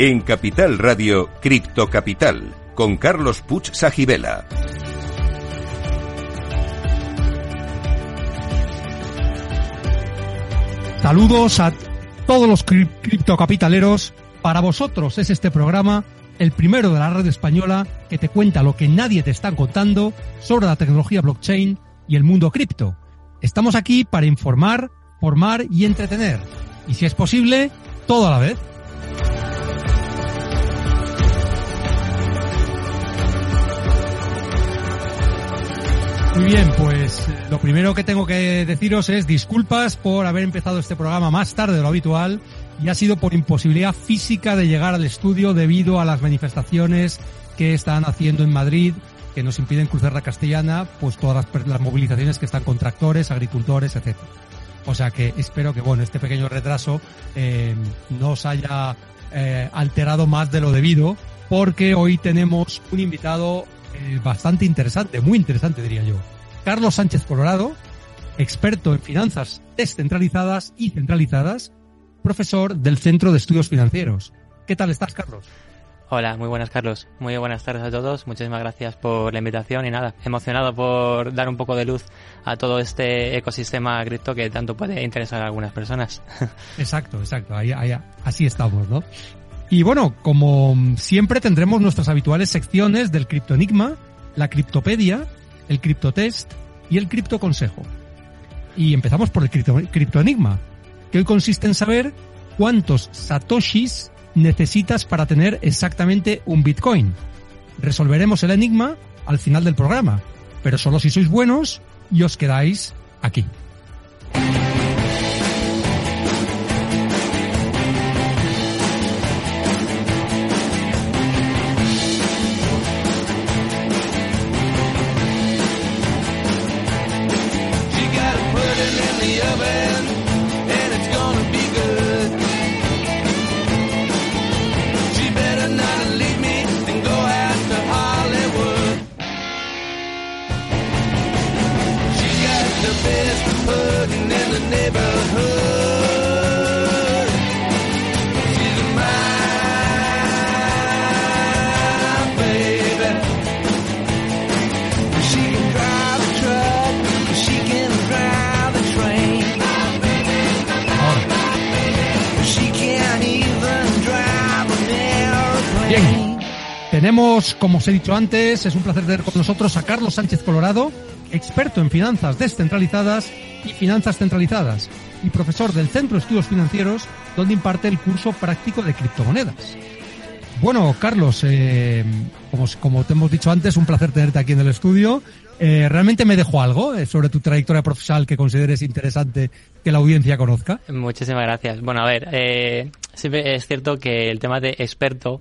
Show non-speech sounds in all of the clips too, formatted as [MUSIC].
En Capital Radio, Cripto Capital, con Carlos Puch Sajibela. Saludos a todos los criptocapitaleros. Para vosotros es este programa el primero de la red española que te cuenta lo que nadie te está contando sobre la tecnología blockchain y el mundo cripto. Estamos aquí para informar, formar y entretener. Y si es posible, todo a la vez. Muy bien, pues lo primero que tengo que deciros es disculpas por haber empezado este programa más tarde de lo habitual y ha sido por imposibilidad física de llegar al estudio debido a las manifestaciones que están haciendo en Madrid que nos impiden cruzar la castellana, pues todas las, movilizaciones que están con tractores, agricultores, etc. O sea que espero que bueno este pequeño retraso eh, no os haya eh, alterado más de lo debido, porque hoy tenemos un invitado eh, bastante interesante, muy interesante diría yo. Carlos Sánchez Colorado, experto en finanzas descentralizadas y centralizadas, profesor del Centro de Estudios Financieros. ¿Qué tal estás, Carlos? Hola, muy buenas, Carlos. Muy buenas tardes a todos. Muchísimas gracias por la invitación y nada, emocionado por dar un poco de luz a todo este ecosistema cripto que tanto puede interesar a algunas personas. [LAUGHS] Exacto, exacto. así estamos, ¿no? Y bueno, como siempre tendremos nuestras habituales secciones del Criptoenigma, la Criptopedia, el Criptotest y el Criptoconsejo. Y empezamos por el Criptoenigma, que hoy consiste en saber cuántos satoshis necesitas para tener exactamente un Bitcoin. Resolveremos el enigma al final del programa, pero solo si sois buenos y os quedáis aquí. Como os he dicho antes, es un placer tener con nosotros a Carlos Sánchez Colorado, experto en finanzas descentralizadas y finanzas centralizadas, y profesor del Centro de Estudios Financieros, donde imparte el curso práctico de criptomonedas. Bueno, Carlos, eh, como, como, te hemos dicho antes, un placer tenerte aquí en el estudio. Eh, ¿Realmente me dejó algo eh, sobre tu trayectoria profesional que consideres interesante que la audiencia conozca? Muchísimas gracias. Bueno, a ver, eh, siempre es cierto que el tema de experto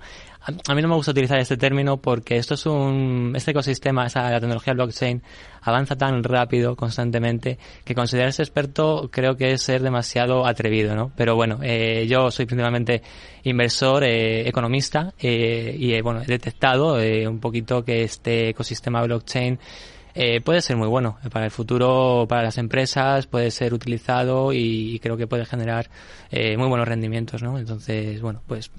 a mí no me gusta utilizar este término porque esto es un, este ecosistema, esa, la tecnología blockchain avanza tan rápido constantemente que considerarse experto creo que es ser demasiado atrevido, ¿no? Pero bueno, eh, yo soy principalmente inversor, eh, economista eh, y eh, bueno, he detectado eh, un poquito que este ecosistema blockchain eh, puede ser muy bueno para el futuro, para las empresas, puede ser utilizado y, creo que puede generar eh, muy buenos rendimientos, ¿no? Entonces, bueno, pues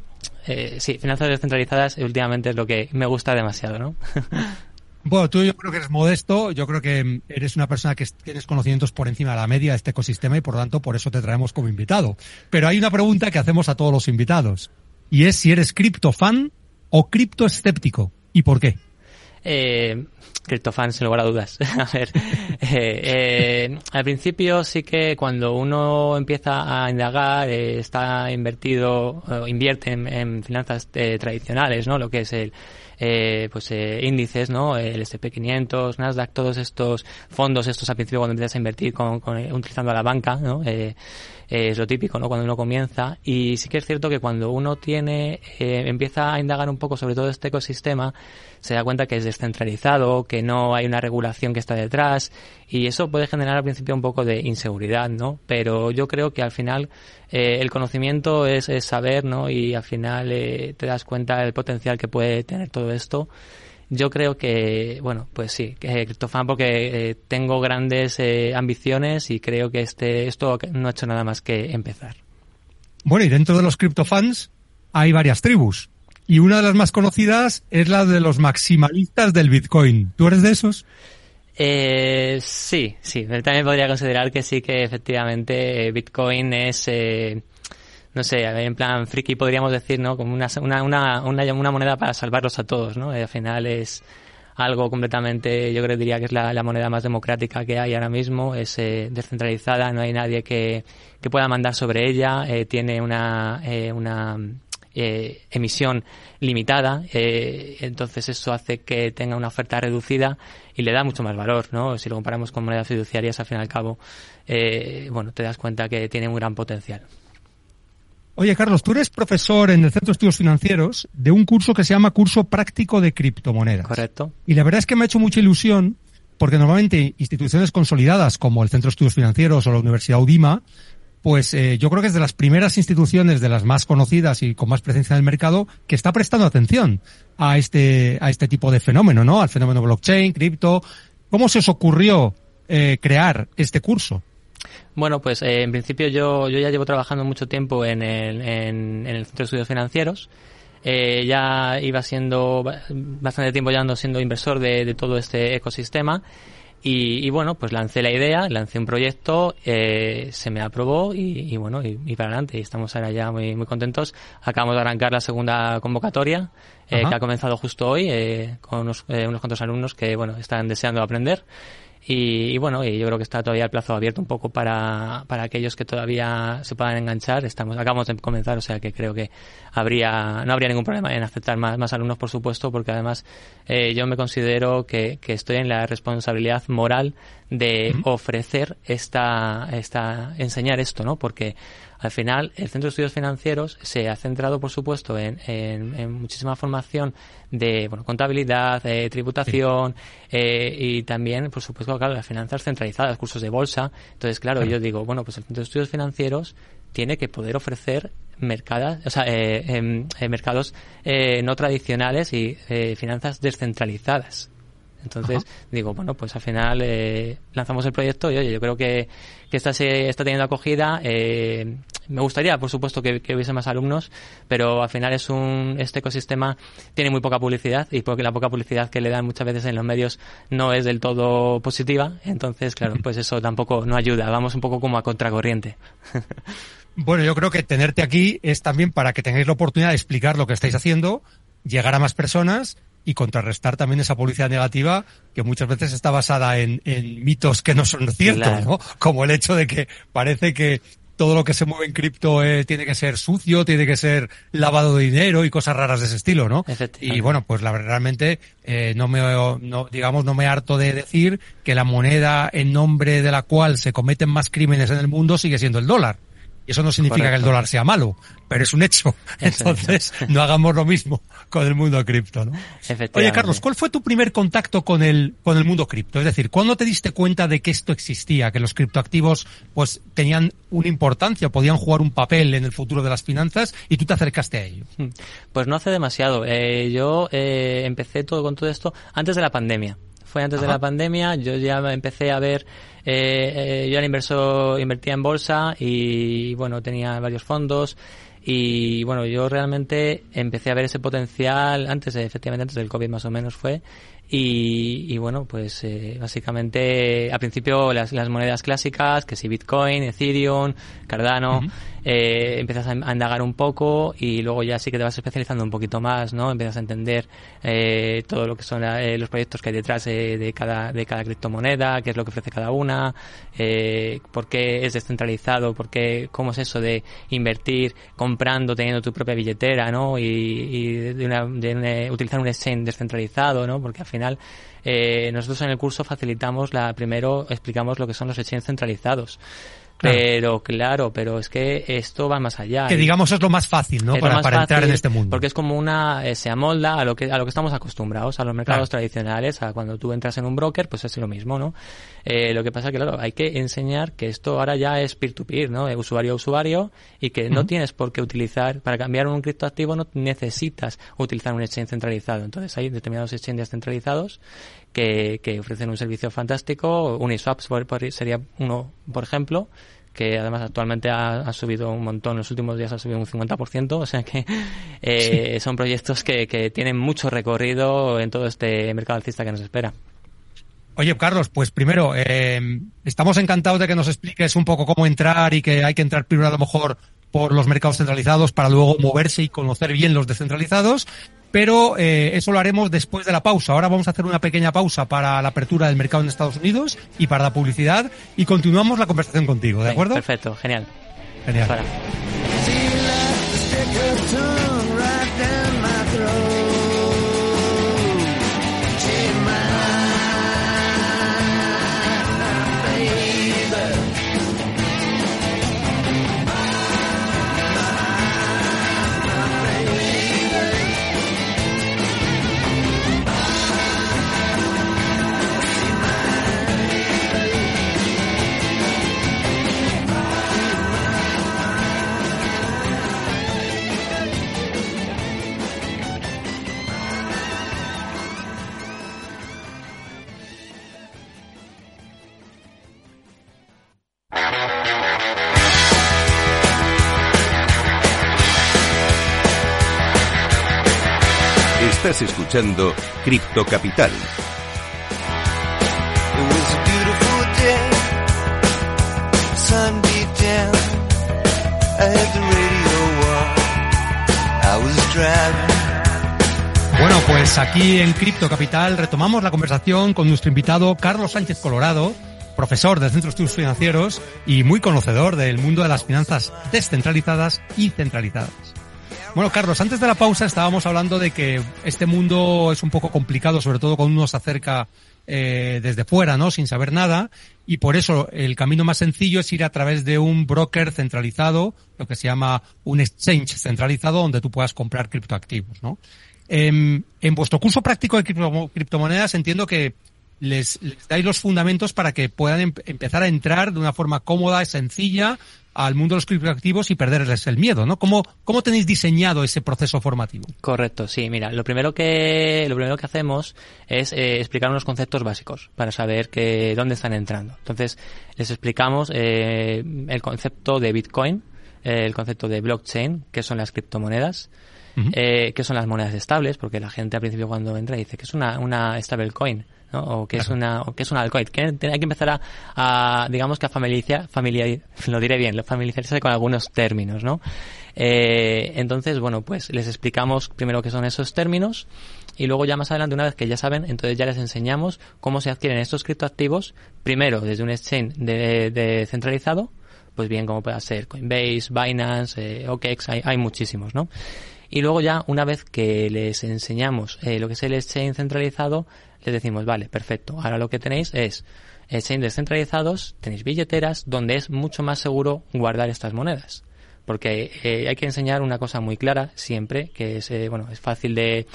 eh, sí, finanzas descentralizadas últimamente es lo que me gusta demasiado, ¿no? [LAUGHS] Bueno, tú yo creo que eres modesto, yo creo que eres una persona que tienes conocimientos por encima de la media de este ecosistema y por tanto por eso te traemos como invitado. Pero hay una pregunta que hacemos a todos los invitados y es si eres cripto fan o cripto escéptico y por qué. Eh, criptofan sin lugar a dudas. [LAUGHS] a ver, eh, eh, al principio sí que cuando uno empieza a indagar, eh, está invertido, invierte en, finanzas eh, tradicionales, ¿no? Lo que es el, eh, pues eh, índices, ¿no? El SP500, Nasdaq, todos estos fondos, estos al principio cuando empiezas a invertir con, con utilizando a la banca, ¿no? Eh, es lo típico, ¿no? Cuando uno comienza. Y sí que es cierto que cuando uno tiene, eh, empieza a indagar un poco sobre todo este ecosistema, se da cuenta que es descentralizado, que no hay una regulación que está detrás, y eso puede generar al principio un poco de inseguridad, ¿no? Pero yo creo que al final eh, el conocimiento es, es, saber, ¿no? Y al final eh, te das cuenta del potencial que puede tener todo esto yo creo que, bueno, pues sí, que CryptoFan porque eh, tengo grandes eh, ambiciones y creo que este esto no ha hecho nada más que empezar. Bueno, y dentro de los CryptoFans hay varias tribus. Y una de las más conocidas es la de los maximalistas del Bitcoin. ¿Tú eres de esos? Eh, sí, sí. También podría considerar que sí, que efectivamente Bitcoin es, eh, no sé, en plan friki podríamos decir, ¿no? Como una, una, una, una, moneda para salvarlos a todos, ¿no? al final es algo completamente, yo creo diría que es la, moneda más democrática que hay ahora mismo, es eh, descentralizada, no hay nadie que, que pueda mandar sobre ella, eh, tiene una, eh, una eh, emisión limitada, eh, entonces eso hace que tenga una oferta reducida y le da mucho más valor, ¿no? Si lo comparamos con monedas fiduciarias, al fin y al cabo, eh, bueno, te das cuenta que tiene un gran potencial. Oye, Carlos, tú eres profesor en el Centro de Estudios Financieros de un curso que se llama Curso Práctico de Criptomonedas. Correcto. Y la verdad es que me ha hecho mucha ilusión porque normalmente instituciones consolidadas como el Centro de Estudios Financieros o la Universidad UDIMA pues eh, yo creo que es de las primeras instituciones, de las más conocidas y con más presencia en el mercado, que está prestando atención a este, a este tipo de fenómeno, ¿no? Al fenómeno blockchain, cripto. ¿Cómo se os ocurrió eh, crear este curso? Bueno, pues eh, en principio yo, yo ya llevo trabajando mucho tiempo en el, en, el Centro de Estudios Financieros. Eh, ya iba siendo bastante tiempo ya ando siendo inversor de, de todo este ecosistema y, bueno, pues lancé la idea, lancé un proyecto, eh, se me aprobó y, bueno, y, para adelante. Y estamos ahora ya muy, muy contentos. Acabamos de arrancar la segunda convocatoria, eh, que ha comenzado justo hoy, eh, con unos, unos cuantos alumnos que, bueno, están deseando aprender. Y, bueno, y yo creo que está todavía el plazo abierto un poco para, para aquellos que todavía se puedan enganchar. Estamos, acabamos de comenzar, o sea que creo que habría, no habría ningún problema en aceptar más, más alumnos, por supuesto, porque además eh, yo me considero que, que estoy en la responsabilidad moral de ofrecer esta, esta, enseñar esto, ¿no? Porque al final, el Centro de Estudios Financieros se ha centrado, por supuesto, en, en, muchísima formación de bueno, contabilidad, de tributación eh, y también, por supuesto, claro, las finanzas centralizadas, cursos de bolsa. Entonces, claro, yo digo, bueno, pues el Centro de Estudios Financieros tiene que poder ofrecer mercadas, o sea, eh, em, eh, mercados no tradicionales y finanzas descentralizadas. Entonces, digo, bueno, pues al final eh, lanzamos el proyecto y oye, yo creo que, que esta se está teniendo acogida. Eh, me gustaría, por supuesto, que, hubiese más alumnos, pero al final es un, este ecosistema tiene muy poca publicidad y porque la poca publicidad que le dan muchas veces en los medios no es del todo positiva. Entonces, claro, pues eso tampoco no ayuda. Vamos un poco como a contracorriente. [LAUGHS] Bueno, yo creo que tenerte aquí es también para que tengáis la oportunidad de explicar lo que estáis haciendo, llegar a más personas y contrarrestar también esa publicidad negativa que muchas veces está basada en, mitos que no son ciertos, ¿no? Como el hecho de que parece que todo lo que se mueve en cripto eh, tiene que ser sucio, tiene que ser lavado de dinero y cosas raras de ese estilo, ¿no? Y bueno, pues la realmente eh, no me, no, digamos, no me harto de decir que la moneda en nombre de la cual se cometen más crímenes en el mundo sigue siendo el dólar. Y eso no significa que el dólar sea malo, pero es un hecho. [LAUGHS] Entonces, no hagamos lo mismo con el mundo cripto, ¿no? Oye, Carlos, ¿cuál fue tu primer contacto con el, con el mundo cripto? Es decir, ¿cuándo te diste cuenta de que esto existía, que los criptoactivos, pues, tenían una importancia, podían jugar un papel en el futuro de las finanzas y tú te acercaste a ello? Hmm. Pues no hace demasiado. Eh, yo eh, empecé todo con todo esto antes de la pandemia fue antes de la pandemia, yo ya empecé a ver, eh, eh, yo era inversor, invertía en bolsa y bueno, tenía varios fondos. Y bueno, yo realmente empecé a ver ese potencial antes, efectivamente antes del COVID más o menos fue y, bueno, pues eh, básicamente al principio las, las monedas clásicas, que si Bitcoin, Ethereum, Cardano, eh, empiezas a, indagar un poco y luego ya sí que te vas especializando un poquito más, ¿no? Empiezas a entender eh, todo lo que son eh, los proyectos que hay detrás de cada de cada criptomoneda, qué es lo que ofrece cada una, eh, por qué es descentralizado, por qué, cómo es eso de invertir comprando, teniendo tu propia billetera, ¿no? Y, y de, una, de utilizar un exchange descentralizado, ¿no? Porque al final final eh, nosotros en el curso facilitamos la primero explicamos lo que son los exchanges centralizados pero claro, pero es que esto va más allá. Que digamos es lo más fácil, ¿no? Para, para entrar en este mundo. Porque es como una, eh, se amolda a lo que, a lo que estamos acostumbrados, a los mercados tradicionales, a cuando tú entras en un broker, pues es lo mismo, ¿no? Eh, lo que pasa que, claro, hay que enseñar que esto ahora ya es peer-to-peer, ¿no? usuario a usuario, y que no tienes por qué utilizar, para cambiar un criptoactivo no necesitas utilizar un exchange centralizado. Entonces hay determinados exchanges centralizados que, que ofrecen un servicio fantástico. Uniswap sería uno, por ejemplo, que además actualmente ha, subido un montón, en los últimos días ha subido un 50%, o sea que eh, son proyectos que, que tienen mucho recorrido en todo este mercado alcista que nos espera. Oye, Carlos, pues primero, eh, estamos encantados de que nos expliques un poco cómo entrar y que hay que entrar primero a lo mejor por los mercados centralizados para luego moverse y conocer bien los descentralizados. Pero eh, eso lo haremos después de la pausa. Ahora vamos a hacer una pequeña pausa para la apertura del mercado en Estados Unidos y para la publicidad y continuamos la conversación contigo, ¿de acuerdo? Perfecto, genial. Genial. Escuchando Cripto Capital. Bueno, pues aquí en Cripto Capital retomamos la conversación con nuestro invitado Carlos Sánchez Colorado, profesor del Centro de Estudios Financieros y muy conocedor del mundo de las finanzas descentralizadas y centralizadas. Bueno, Carlos, antes de la pausa estábamos hablando de que este mundo es un poco complicado, sobre todo cuando uno se acerca eh, desde fuera, ¿no? Sin saber nada. Y por eso el camino más sencillo es ir a través de un broker centralizado, lo que se llama un exchange centralizado, donde tú puedas comprar criptoactivos, ¿no? En, en vuestro curso práctico de criptomonedas entiendo que les, dais los fundamentos para que puedan em, empezar a entrar de una forma cómoda y sencilla al mundo de los criptoactivos y perderles el miedo, ¿no? ¿Cómo, ¿Cómo tenéis diseñado ese proceso formativo? Correcto, sí. Mira, lo primero que, lo primero que hacemos es eh, explicar unos conceptos básicos para saber que, dónde están entrando. Entonces, les explicamos eh, el concepto de Bitcoin, eh, el concepto de blockchain, que son las criptomonedas, eh, que son las monedas estables, porque la gente al principio cuando entra dice que es una, una stablecoin o que es una o que es una altcoin que hay que empezar a, digamos que a familiarizar, familiar, [LAUGHS] lo diré bien, familiarizarse con algunos términos, ¿no? Eh, entonces, bueno, pues les explicamos primero qué son esos términos y luego ya más adelante, una vez que ya saben, entonces ya les enseñamos cómo se adquieren estos criptoactivos, primero desde un exchange de, centralizado, pues bien como pueda ser Coinbase, Binance, eh, OKEx, hay, hay muchísimos, ¿no? Y luego ya, una vez que les enseñamos eh, lo que es el exchange centralizado, les decimos, vale, perfecto, ahora lo que tenéis es exchange descentralizados, tenéis billeteras donde es mucho más seguro guardar estas monedas. Porque eh, hay que enseñar una cosa muy clara siempre, que es, eh, bueno, es fácil de,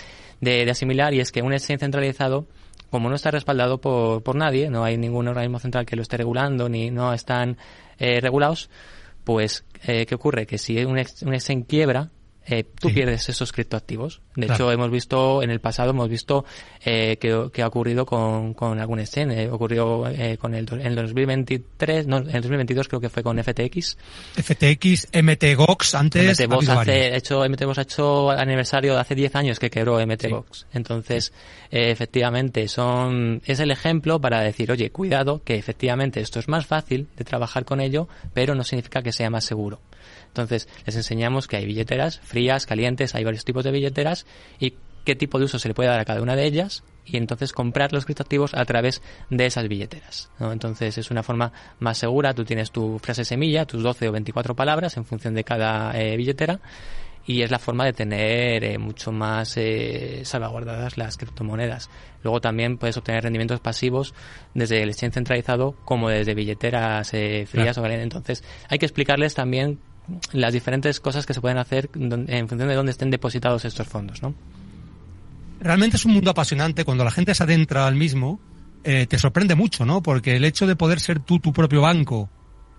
de, asimilar y es que un exchange centralizado como no está respaldado por, por nadie, no hay ningún organismo central que lo esté regulando ni no están eh, regulados, pues ¿qué ocurre? Que si un, un exchange quiebra, eh, tú pierdes esos criptoactivos. De hecho, hemos visto, en el pasado hemos visto eh, que, ha ocurrido con, con algún exchange. Eh, ocurrió eh, con el, en el 2023, no, en el 2022 creo que fue con FTX. FTX, MTGOX antes. MTGOX hace, hecho, MTGOX ha hecho aniversario de hace 10 años que quebró MTGOX. Entonces, eh, efectivamente, son, es el ejemplo para decir, oye, cuidado, que efectivamente esto es más fácil de trabajar con ello, pero no significa que sea más seguro. Entonces, les enseñamos que hay billeteras frías, calientes, hay varios tipos de billeteras y qué tipo de uso se le puede dar a cada una de ellas y entonces comprar los criptoactivos a través de esas billeteras. Entonces es una forma más segura, tú tienes tu frase semilla, tus 12 o 24 palabras en función de cada eh, billetera y es la forma de tener eh, mucho más eh, salvaguardadas las criptomonedas. Luego también puedes obtener rendimientos pasivos desde el exchange centralizado como desde billeteras frías o calientes. Entonces hay que explicarles también las diferentes cosas que se pueden hacer en función de dónde estén depositados estos fondos, ¿no? Realmente es un mundo apasionante. Cuando la gente se adentra al mismo, eh, te sorprende mucho, ¿no? Porque el hecho de poder ser tú tu propio banco,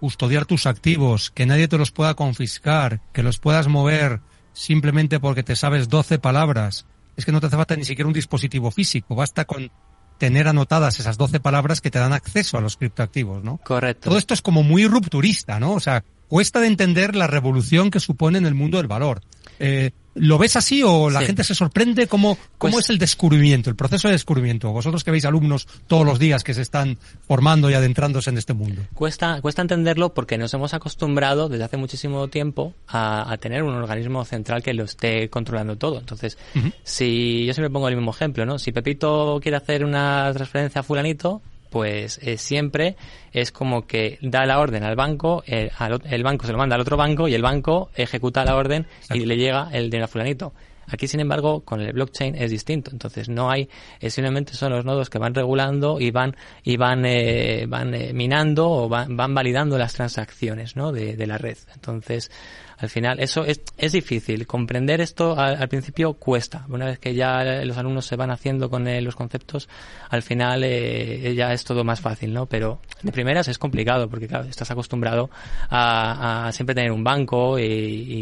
custodiar tus activos, que nadie te los pueda confiscar, que los puedas mover simplemente porque te sabes 12 palabras, es que no te hace falta ni siquiera un dispositivo físico, basta con tener anotadas esas 12 palabras que te dan acceso a los criptoactivos, ¿no? Correcto. Todo esto es como muy rupturista, ¿no? O sea, cuesta de entender la revolución que supone en el mundo del valor. Eh, ¿Lo ves así o la Sí. gente se sorprende? ¿Cómo, cómo Pues- es el descubrimiento, el proceso de descubrimiento? Vosotros que veis alumnos todos los días que se están formando y adentrándose en este mundo. Cuesta, cuesta entenderlo porque nos hemos acostumbrado desde hace muchísimo tiempo a, a tener un organismo central que lo esté controlando todo. Entonces, si yo siempre pongo el mismo ejemplo, ¿no? Si Pepito quiere hacer una transferencia a fulanito, pues eh, siempre es como que da la orden al banco, eh, al el banco se lo manda al otro banco y el banco ejecuta la orden y le llega el dinero a fulanito. Aquí, sin embargo, con el blockchain es distinto. Entonces, no hay, eh, simplemente son los nodos que van regulando y van, y van, eh, van eh, minando o van, van validando las transacciones, ¿no? De, de la red. Entonces, al final, eso es, es difícil. Comprender esto al, principio cuesta. Una vez que ya los alumnos se van haciendo con eh, los conceptos, al final eh, ya es todo más fácil, ¿no? Pero de primeras es complicado porque, claro, estás acostumbrado a, siempre tener un banco y,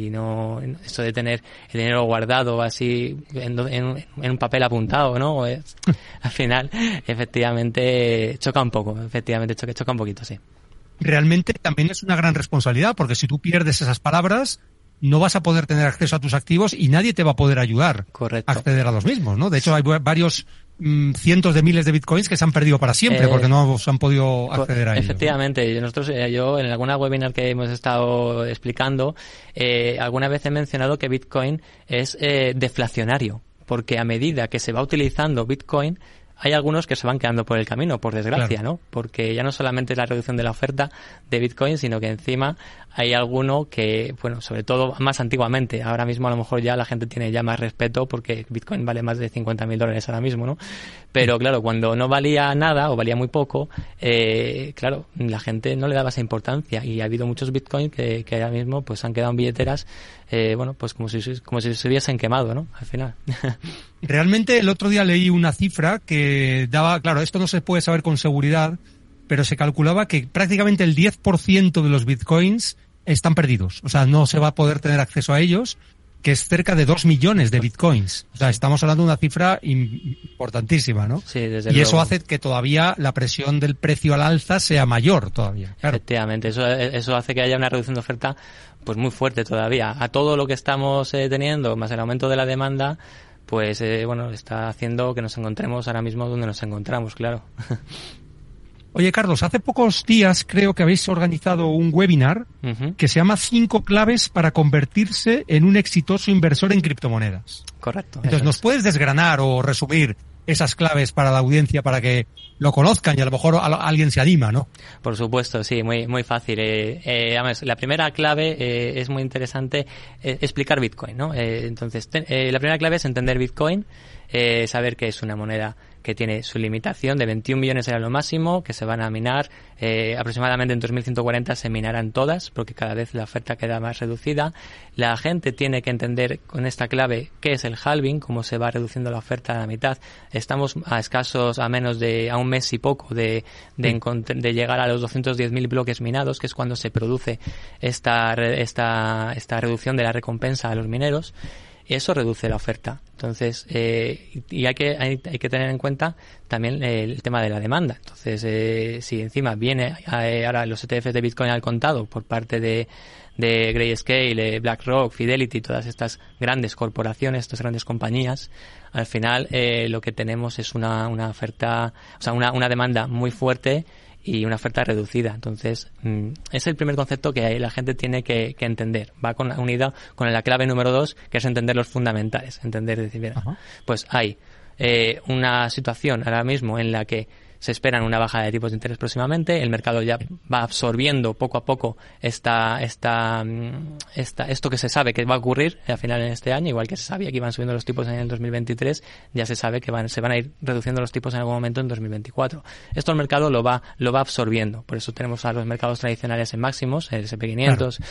y no, esto de tener el dinero guardado así en, en- en un papel apuntado, ¿no? [LAUGHS] Al final, efectivamente, choca un poco, efectivamente, choca, choca un poquito, sí. Realmente también es una gran responsabilidad, porque si tú pierdes esas palabras, no vas a poder tener acceso a tus activos y nadie te va a poder ayudar Correcto. a acceder a los mismos, ¿no? De hecho, hay va- varios mm, cientos de miles de bitcoins que se han perdido para siempre Eh, porque no se han podido acceder a ellos. ¿no? Efectivamente, nosotros, eh, yo en alguna webinar que hemos estado explicando, eh, alguna vez he mencionado que Bitcoin es eh, deflacionario, porque a medida que se va utilizando Bitcoin, hay algunos que se van quedando por el camino, por desgracia, Claro. ¿no? Porque ya no solamente es la reducción de la oferta de Bitcoin, sino que encima hay alguno que, bueno, sobre todo más antiguamente, ahora mismo a lo mejor ya la gente tiene ya más respeto porque Bitcoin vale más de 50 mil dólares ahora mismo, ¿no? Pero claro, cuando no valía nada o valía muy poco, eh, claro, la gente no le daba esa importancia y ha habido muchos Bitcoin que, que ahora mismo pues han quedado en billeteras, eh, bueno, pues como si, como si se hubiesen quemado, ¿no? Al final. [LAUGHS] Realmente el otro día leí una cifra que daba, claro, esto no se puede saber con seguridad, pero se calculaba que prácticamente el 10% de los bitcoins están perdidos. O sea, no se va a poder tener acceso a ellos, que es cerca de 2 millones de bitcoins. O sea, estamos hablando de una cifra im- importantísima, ¿no? Sí, desde y eso hace que todavía la presión del precio al alza sea mayor todavía. Claro. Efectivamente, eso, eso hace que haya una reducción de oferta pues muy fuerte todavía. A todo lo que estamos eh, teniendo, más el aumento de la demanda, pues eh, bueno, está haciendo que nos encontremos ahora mismo donde nos encontramos, claro. [LAUGHS] Oye, Carlos, hace pocos días creo que habéis organizado un webinar que se llama cinco claves para convertirse en un exitoso inversor en criptomonedas. Correcto. Entonces, ¿nos es. puedes desgranar o resumir esas claves para la audiencia para que lo conozcan y a lo mejor a- alguien se anima, ¿no? Por supuesto, sí, muy, muy fácil. Eh, eh, además, la primera clave eh, es muy interesante eh, explicar Bitcoin, ¿no? Eh, entonces, eh, la primera clave es entender Bitcoin, saber que es una moneda que tiene su limitación de 21 millones era lo máximo, que se van a minar, eh, aproximadamente en 2140 se minarán todas, porque cada vez la oferta queda más reducida. La gente tiene que entender con esta clave qué es el halving, cómo se va reduciendo la oferta a la mitad. Estamos a escasos, a menos de, a un mes y poco de, de, encont- de llegar a los 210.000 bloques minados, que es cuando se produce esta, esta, esta reducción de la recompensa a los mineros. Eso reduce la oferta. Entonces, eh, y hay que, hay, que tener en cuenta también el tema de la demanda. Entonces, eh, si encima viene eh, ahora los ETFs de Bitcoin al contado por parte de, de Grayscale, eh, BlackRock, Fidelity, todas estas grandes corporaciones, estas grandes compañías, al final eh, lo que tenemos es una, una oferta, o sea, una, una demanda muy fuerte y una oferta reducida. Entonces, mm, es el primer concepto que la gente tiene que, que entender. Va con, unida con la clave número dos, que es entender los fundamentales. Entender, decir, mira, pues hay eh, una situación ahora mismo en la que se esperan una bajada de tipos de interés próximamente, el mercado ya va absorbiendo poco a poco esta, esta, mm, esta, esto que se sabe que va a ocurrir al final en este año, igual que se sabía que iban subiendo los tipos en el 2023, ya se sabe que van, se van a ir reduciendo los tipos en algún momento en 2024. Esto el mercado lo va, lo va absorbiendo, por eso tenemos a los mercados tradicionales en máximos, el SP500,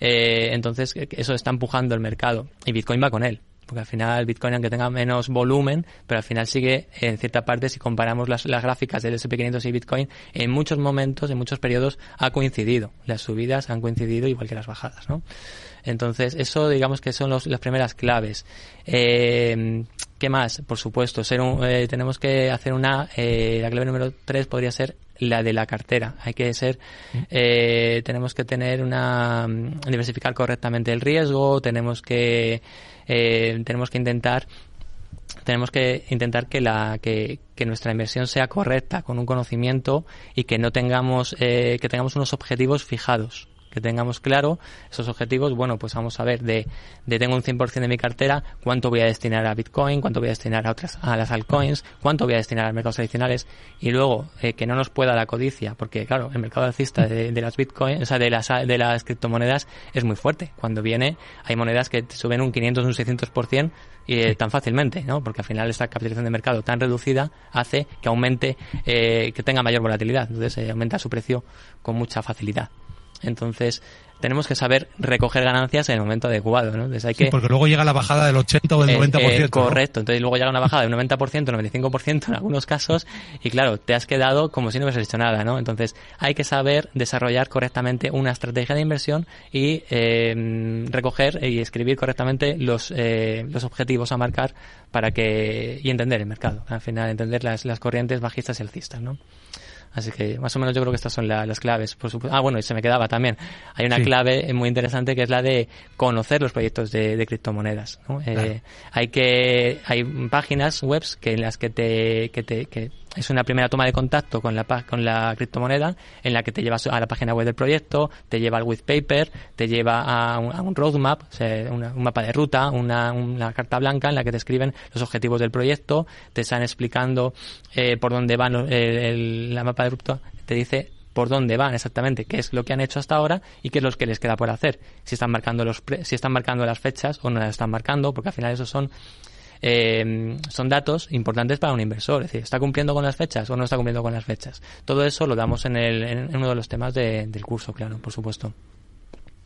eh, entonces eso está empujando el mercado y Bitcoin va con él. Porque al final Bitcoin, aunque tenga menos volumen, pero al final sigue, en cierta parte, si comparamos las, las gráficas del SP500 y Bitcoin, en muchos momentos, en muchos periodos, ha coincidido. Las subidas han coincidido igual que las bajadas, ¿no? Entonces, eso digamos que son los- las primeras claves. Eh, ¿Qué más? Por supuesto, ser un, eh, tenemos que hacer una, eh, la clave número 3 podría ser la de la cartera. Hay que ser, eh, tenemos que tener una, mm, diversificar correctamente el riesgo, tenemos que, eh, tenemos que intentar tenemos que intentar que la que, que, nuestra inversión sea correcta con un conocimiento y que no tengamos eh, que tengamos unos objetivos fijados que tengamos claro esos objetivos, bueno, pues vamos a ver de, de tengo un 100% de mi cartera, cuánto voy a destinar a Bitcoin, cuánto voy a destinar a otras, a las altcoins, cuánto voy a destinar a mercados tradicionales y luego eh, que no nos pueda la codicia, porque claro, el mercado alcista de, de las Bitcoin, o sea, de las, de las criptomonedas es muy fuerte. Cuando viene, hay monedas que suben un 500, un 600% y eh, tan fácilmente, ¿no? Porque al final esta capitalización de mercado tan reducida hace que aumente, eh, que tenga mayor volatilidad. Entonces eh, aumenta su precio con mucha facilidad. Entonces, tenemos que saber recoger ganancias en el momento adecuado, ¿no? Entonces hay Sí, que, porque luego llega la bajada del 80 o del eh, 90%. eh, ¿no? correcto. Entonces luego llega una bajada del 90%, 95% en algunos casos y claro, te has quedado como si no hubieses hecho nada, ¿no? Entonces hay que saber desarrollar correctamente una estrategia de inversión y eh, recoger y escribir correctamente los, eh, los objetivos a marcar para que y entender el mercado. Al final entender las, las corrientes bajistas y alcistas, ¿no? Así que más o menos yo creo que estas son la- las claves. Por supuesto. Ah, bueno, y se me quedaba también. Hay una Sí. clave muy interesante que es la de conocer los proyectos de, de criptomonedas. ¿no? Eh, hay que hay páginas webs que en las que te que te que es una primera toma de contacto con la con la criptomoneda en la que te llevas a la página web del proyecto, te lleva al white paper, te lleva a un, a un roadmap, o una- un mapa de ruta, una, una carta blanca en la que te escriben los objetivos del proyecto, te están explicando eh, por dónde van el, la mapa de ruta, te dice por dónde van exactamente, qué es lo que han hecho hasta ahora y qué es lo que les queda por hacer. Si están marcando los pre- si están marcando las fechas o no las están marcando, porque al final esos son eh, son datos importantes para un inversor. Es decir, ¿está cumpliendo con las fechas o no está cumpliendo con las fechas? Todo eso lo damos en, el, en uno de los temas de- del curso, claro, por supuesto.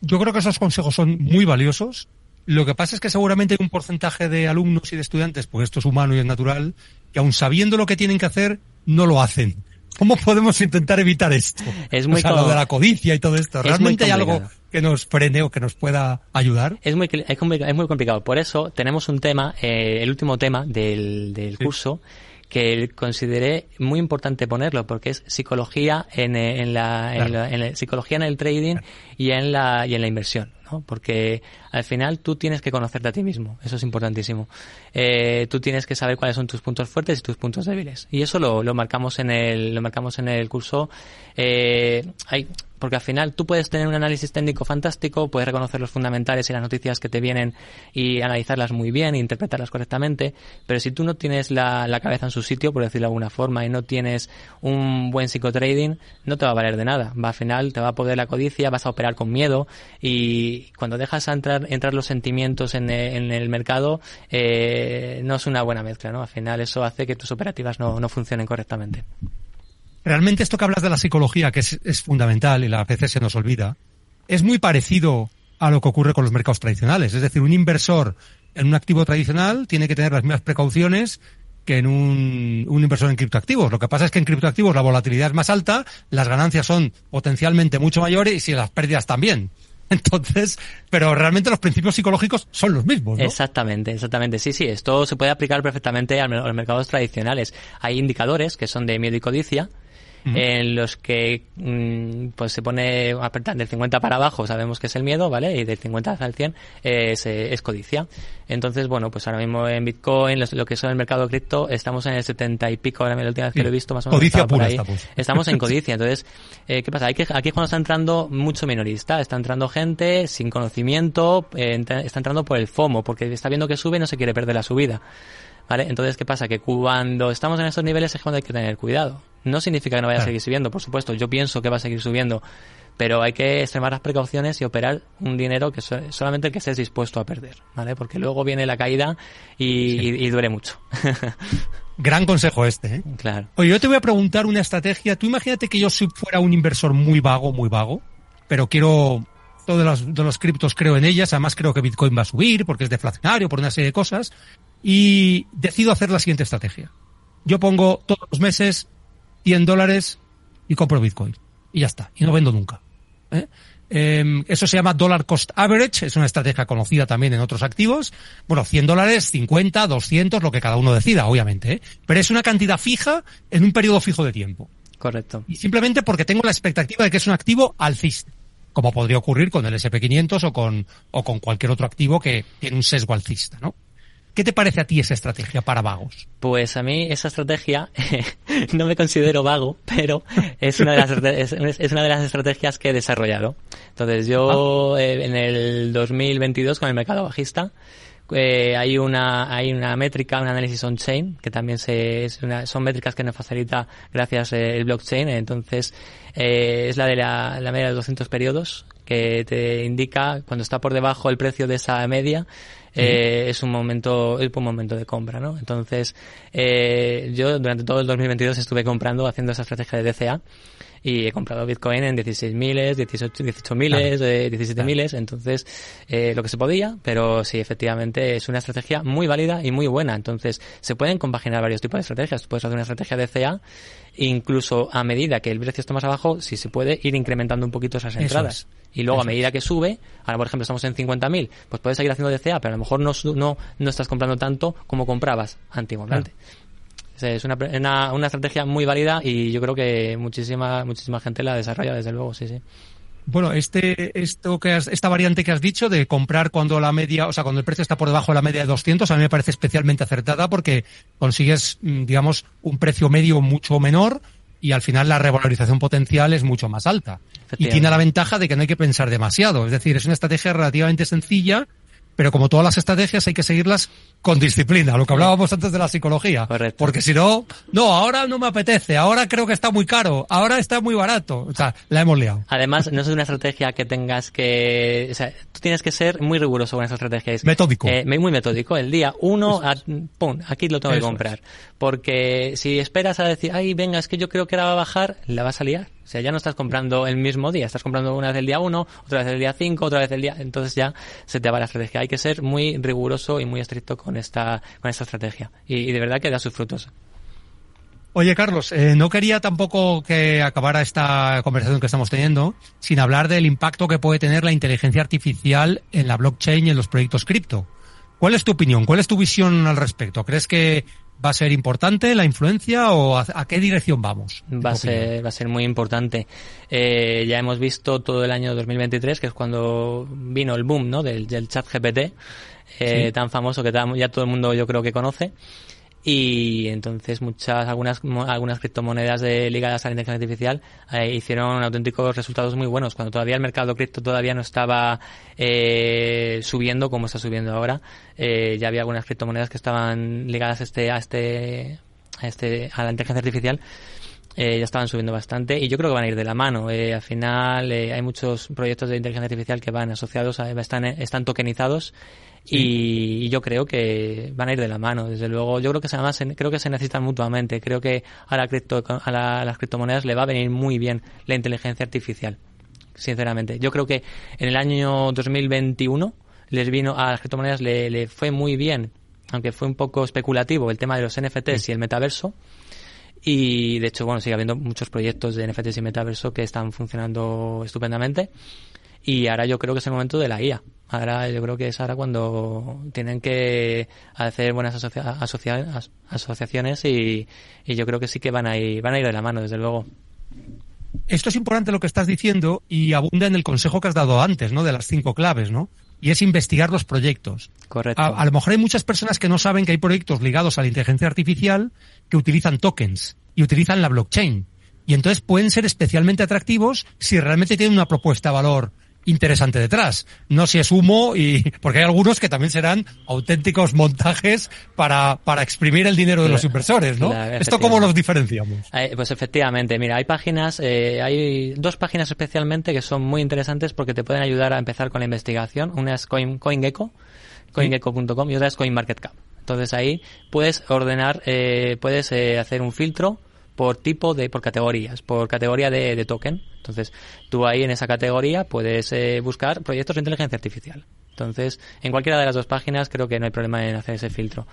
Yo creo que esos consejos son muy valiosos. Lo que pasa es que seguramente hay un porcentaje de alumnos y de estudiantes, porque esto es humano y es natural, que aun sabiendo lo que tienen que hacer, no lo hacen. ¿Cómo podemos intentar evitar esto? Es muy o sea, lo de la codicia y todo esto. Es ¿Realmente hay algo que nos frene o que nos pueda ayudar? Es muy, es complicado, es muy complicado. Por eso tenemos un tema, eh, el último tema del, del Sí. curso, que consideré muy importante ponerlo, porque es psicología en, eh, en la, en Claro. la- en la- psicología en el trading y en la, y en la inversión. Porque al final tú tienes que conocerte a ti mismo, eso es importantísimo. Eh, tú tienes que saber cuáles son tus puntos fuertes y tus puntos débiles. Y eso lo, lo marcamos en el, lo marcamos en el curso. Eh, hay, porque al final tú puedes tener un análisis técnico fantástico, puedes reconocer los fundamentales y las noticias que te vienen y analizarlas muy bien e interpretarlas correctamente, pero si tú no tienes la, la cabeza en su sitio, por decirlo de alguna forma, y no tienes un buen psicotrading, no te va a valer de nada. Va al final, te va a poder la codicia, vas a operar con miedo y cuando dejas entrar, entrar los sentimientos en, el- en el mercado, eh, no es una buena mezcla, ¿no? Al final eso hace que tus operativas no, no funcionen correctamente. Realmente esto que hablas de la psicología, que es, fundamental y a veces se nos olvida, es muy parecido a lo que ocurre con los mercados tradicionales. Es decir, un inversor en un activo tradicional tiene que tener las mismas precauciones que en un, inversor en criptoactivos. Lo que pasa es que en criptoactivos la volatilidad es más alta, las ganancias son potencialmente mucho mayores y las pérdidas también. [LAUGHS] Entonces, pero realmente los principios psicológicos son los mismos, ¿no? Exactamente, exactamente. Sí, sí, esto se puede aplicar perfectamente a los mercados tradicionales. Hay indicadores que son de miedo y codicia, en los que mm, pues se pone del 50 para abajo sabemos que es el miedo, ¿vale? Y del 50 al 100 es, eh, es codicia. Entonces, bueno, pues ahora mismo en Bitcoin, los- lo que son el mercado cripto, estamos en el 70 y pico, ahora la última vez que lo he visto más o menos. Codicia pura ahí. estamos. Estamos en [LAUGHS] codicia. Entonces, eh, ¿qué pasa? Aquí, aquí es cuando está entrando mucho minorista. Está entrando gente sin conocimiento, eh, está entrando por el FOMO, porque está viendo que sube y no se quiere perder la subida. ¿Vale? Entonces, ¿qué pasa? Que cuando estamos en estos niveles es cuando hay que tener cuidado. No significa que no vaya a seguir subiendo, por supuesto. Yo pienso que va a seguir subiendo. Pero hay que extremar las precauciones y operar un dinero que so- solamente el que estés dispuesto a perder, ¿vale? Porque luego viene la caída y, y- y duele mucho. [LAUGHS] Gran consejo este, ¿eh? claro. Oye, yo te voy a preguntar una estrategia. Tú imagínate que yo fuera un inversor muy vago, muy vago, pero quiero todos los, de los criptos creo en ellas, además creo que Bitcoin va a subir porque es deflacionario, por una serie de cosas, y decido hacer la siguiente estrategia. Yo pongo todos los meses 100 dólares y compro Bitcoin. Y ya está, y no vendo nunca. ¿eh? Eh, eso se llama dollar cost average, es una estrategia conocida también en otros activos. Bueno, 100 dólares, 50, 200, lo que cada uno decida, obviamente. ¿eh? Pero es una cantidad fija en un periodo fijo de tiempo. Correcto. Y simplemente porque tengo la expectativa de que es un activo alcista, como podría ocurrir con el SP500 o con, o con cualquier otro activo que tiene un sesgo alcista, ¿no? ¿Qué te parece a ti esa estrategia para vagos? Pues a mí esa estrategia [LAUGHS] no me considero vago, pero es una de las es, una de las estrategias que he desarrollado. Entonces yo ah. eh, en el 2022 con el mercado bajista eh, hay una hay una métrica, un análisis on-chain, que también se, es una, son métricas que nos facilita gracias eh, el blockchain. Entonces, eh, es la de la, la media de 200 periodos, que te indica cuando está por debajo el precio de esa media, eh, es un momento, es un momento de compra, ¿no? Entonces, eh, yo durante todo el 2022 estuve comprando, haciendo esa estrategia de DCA y he comprado Bitcoin en 16 miles, 18, 18 miles, 17 miles, entonces eh, lo que se podía, pero sí, efectivamente es una estrategia muy válida y muy buena. Entonces se pueden compaginar varios tipos de estrategias. Puedes hacer una estrategia de CA, incluso a medida que el precio está más abajo, si se puede ir incrementando un poquito esas entradas. Y luego a medida que sube, ahora por ejemplo estamos en 50.000, pues puedes seguir haciendo DCA, pero a lo mejor no, no, no estás comprando tanto como comprabas antiguamente. Es una, una, una, estrategia muy válida y yo creo que muchísima, muchísima gente la desarrolla, desde luego, sí, sí. Bueno, este, esto que has, esta variante que has dicho de comprar cuando la media, o sea, cuando el precio está por debajo de la media de 200, a mí me parece especialmente acertada porque consigues, mm, digamos, un precio medio mucho menor y al final la revalorización potencial es mucho más alta. Y tiene la ventaja de que no hay que pensar demasiado. Es decir, es una estrategia relativamente sencilla pero como todas las estrategias hay que seguirlas con disciplina, lo que hablábamos antes de la psicología. Correcto. Porque si no, no, ahora no me apetece, ahora creo que está muy caro, ahora está muy barato. O sea, la hemos liado. Además, no es una estrategia que tengas que, o sea, tú tienes que ser muy riguroso con esa estrategia. metódico. Eh, muy metódico. El día uno, pum, aquí lo tengo que comprar. Porque si esperas a decir, ay, venga, es que yo creo que ahora va a bajar, la vas a liar. O sea, ya no estás comprando el mismo día, estás comprando una vez el día 1, otra vez el día 5, otra vez el día... Entonces ya se te va la estrategia. Hay que ser muy riguroso y muy estricto con esta, con esta estrategia. Y, de verdad que da sus frutos. Oye, Carlos, eh, no quería tampoco que acabara esta conversación que estamos teniendo sin hablar del impacto que puede tener la inteligencia artificial en la blockchain y en los proyectos cripto. ¿Cuál es tu opinión? ¿Cuál es tu visión al respecto? ¿Crees que ¿Va a ser importante la influencia o a, qué dirección vamos? Va a, ser, va a ser muy importante. Eh, ya hemos visto todo el año 2023, que es cuando vino el boom ¿no? del, del chat GPT, eh, tan famoso que ya todo el mundo yo creo que conoce y entonces muchas algunas algunas criptomonedas de, ligadas a la inteligencia artificial eh, hicieron auténticos resultados muy buenos. Cuando todavía el mercado cripto todavía no estaba eh, subiendo como está subiendo ahora eh, ya había algunas criptomonedas que estaban ligadas a este a este a este a la inteligencia artificial eh, ya estaban subiendo bastante y yo creo que van a ir de la mano. Eh, al final eh, hay muchos proyectos de inteligencia artificial que van asociados, a, están, están tokenizados y, yo creo que van a ir de la mano. Desde luego, yo creo que además creo que se necesitan mutuamente. Creo que a, la cripto, a, las criptomonedas le va a venir muy bien la inteligencia artificial. Sinceramente, yo creo que en el año 2021 les vino a las criptomonedas le, le fue muy bien, aunque fue un poco especulativo el tema de los NFTs y el metaverso y de hecho, bueno, sigue habiendo muchos proyectos de NFTs y metaverso que están funcionando estupendamente. Y ahora yo creo que es el momento de la IA. Ahora yo creo que es ahora cuando tienen que hacer buenas asociaciones y, y, yo creo que sí que van a, ir, van a ir de la mano, desde luego. Esto es importante lo que estás diciendo y abunda en el consejo que has dado antes, ¿no? De las cinco claves, ¿no? Y es investigar los proyectos. Correcto. A, a, lo mejor hay muchas personas que no saben que hay proyectos ligados a la inteligencia artificial que utilizan tokens y utilizan la blockchain. Y entonces pueden ser especialmente atractivos si realmente tienen una propuesta de valor interesante detrás. No si es humo y porque hay algunos que también serán auténticos montajes para, para exprimir el dinero de los inversores, ¿no? ¿Esto cómo los diferenciamos? Eh, pues efectivamente, mira, hay páginas, eh, hay dos páginas especialmente que son muy interesantes porque te pueden ayudar a empezar con la investigación. Una es Coin, CoinGecko, coingecko.com y otra es CoinMarketCap. Entonces ahí puedes ordenar, eh, puedes eh, hacer un filtro por tipo de, por categorías, por categoría de, de token. Entonces tú ahí en esa categoría puedes eh, buscar proyectos de inteligencia artificial. Entonces, en cualquiera de las dos páginas creo que no hay problema en hacer ese filtro.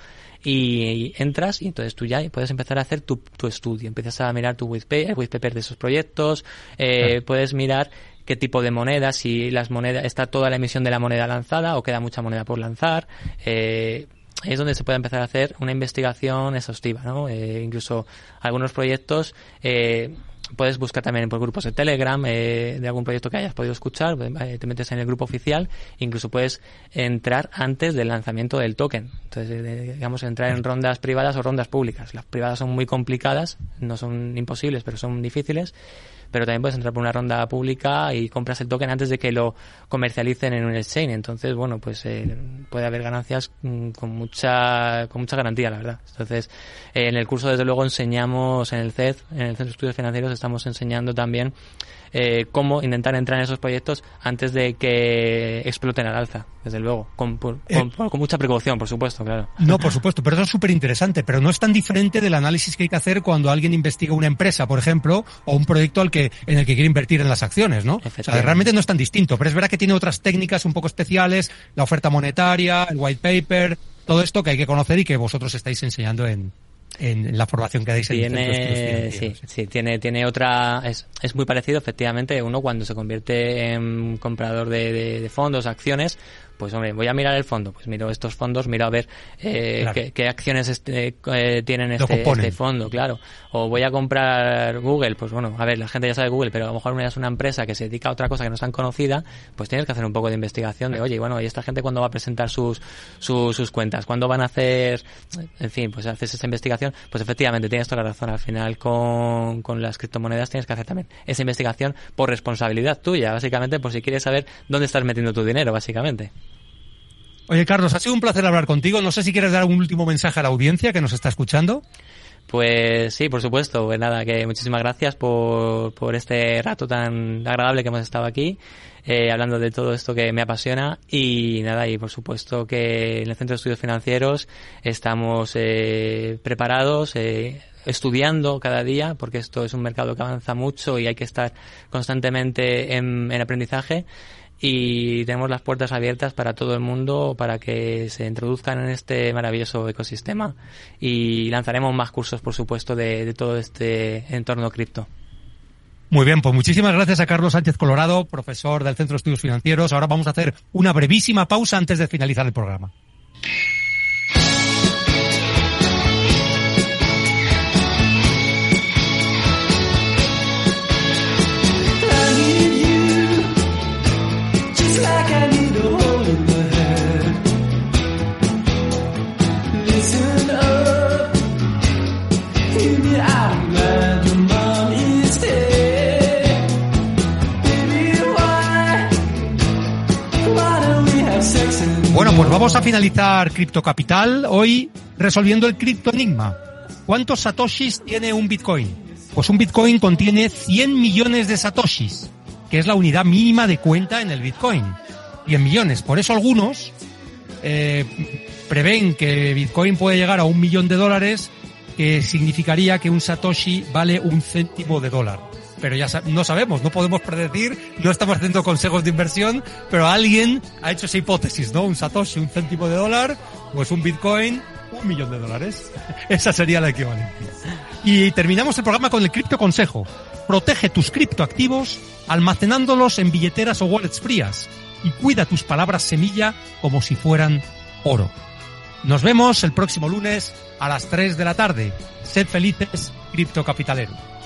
Y, entras y entonces tú ya puedes empezar a hacer tu, tu estudio. Empiezas a mirar tu white paper, de esos proyectos, eh, puedes mirar qué tipo de moneda, si las monedas, está toda la emisión de la moneda lanzada o queda mucha moneda por lanzar. Eh, es donde se puede empezar a hacer una investigación exhaustiva, ¿no? Eh, incluso algunos proyectos eh, puedes buscar también por grupos de Telegram eh, de algún proyecto que hayas podido escuchar, eh, te metes en el grupo oficial, incluso puedes entrar antes del lanzamiento del token. Entonces, digamos, entrar en rondas privadas o rondas públicas. Las privadas son muy complicadas, no son imposibles, pero son difíciles pero también puedes entrar por una ronda pública y compras el token antes de que lo comercialicen en un exchange. Entonces, bueno, pues eh, puede haber ganancias mm, con mucha con mucha garantía, la verdad. Entonces, eh, en el curso, desde luego, enseñamos en el CED, en el Centro de Estudios Financieros, estamos enseñando también eh, cómo intentar entrar en esos proyectos antes de que exploten al alza, desde luego, con, eh, con, mucha precaución, por supuesto, claro. No, por supuesto, pero eso es súper interesante, pero no es tan diferente del análisis que hay que hacer cuando alguien investiga una empresa, por ejemplo, o un proyecto al que, en el que quiere invertir en las acciones, ¿no? O sea, realmente no es tan distinto, pero es verdad que tiene otras técnicas un poco especiales, la oferta monetaria, el white paper, todo esto que hay que conocer y que vosotros estáis enseñando en, en la formación que dais tiene, sí, sí, tiene, tiene otra, es, es muy parecido efectivamente, uno cuando se convierte en comprador de, de, de fondos, acciones, pues hombre, voy a mirar el fondo, pues miro estos fondos, miro a ver eh, qué, acciones este, eh, tienen este, este, fondo, claro. O voy a comprar Google, pues bueno, a ver, la gente ya sabe Google, pero a lo mejor es una empresa que se dedica a otra cosa que no es tan conocida, pues tienes que hacer un poco de investigación de, oye, bueno, ¿y esta gente cuándo va a presentar sus, sus, sus cuentas? ¿Cuándo van a hacer, en fin, pues haces esa investigación? Pues efectivamente, tienes toda la razón. Al final, con, con las criptomonedas tienes que hacer también esa investigación por responsabilidad tuya, básicamente, por si quieres saber dónde estás metiendo tu dinero, básicamente. Oye, Carlos, ha sido un placer hablar contigo. No sé si quieres dar un último mensaje a la audiencia que nos está escuchando. Pues sí, por supuesto. Pues nada, que muchísimas gracias por, por este rato tan agradable que hemos estado aquí, eh, hablando de todo esto que me apasiona. Y nada, y por supuesto que en el Centro de Estudios Financieros estamos eh, preparados, eh, estudiando cada día, porque esto es un mercado que avanza mucho y hay que estar constantemente en, en aprendizaje y tenemos las puertas abiertas para todo el mundo para que se introduzcan en este maravilloso ecosistema y lanzaremos más cursos, por supuesto, de, todo este entorno cripto. Muy bien, pues muchísimas gracias a Carlos Sánchez Colorado, profesor del Centro de Estudios Financieros. Ahora vamos a hacer una brevísima pausa antes de finalizar el programa. Pues vamos a finalizar Cripto Capital hoy resolviendo el cripto enigma. ¿Cuántos satoshis tiene un Bitcoin? Pues un Bitcoin contiene 100 millones de satoshis, que es la unidad mínima de cuenta en el Bitcoin. 100 millones. Por eso algunos eh, prevén que Bitcoin puede llegar a un millón de dólares, que significaría que un satoshi vale un céntimo de dólar pero ya no sabemos, no podemos predecir, no estamos haciendo consejos de inversión, pero alguien ha hecho esa hipótesis, ¿no? Un Satoshi, un céntimo de dólar, pues un Bitcoin, un millón de dólares. [LAUGHS] Esa sería la equivalencia. Y terminamos el programa con el cripto consejo. Protege tus criptoactivos almacenándolos en billeteras o wallets frías y cuida tus palabras semilla como si fueran oro. Nos vemos el próximo lunes a las 3 de la tarde. Sed felices, criptocapitaleros.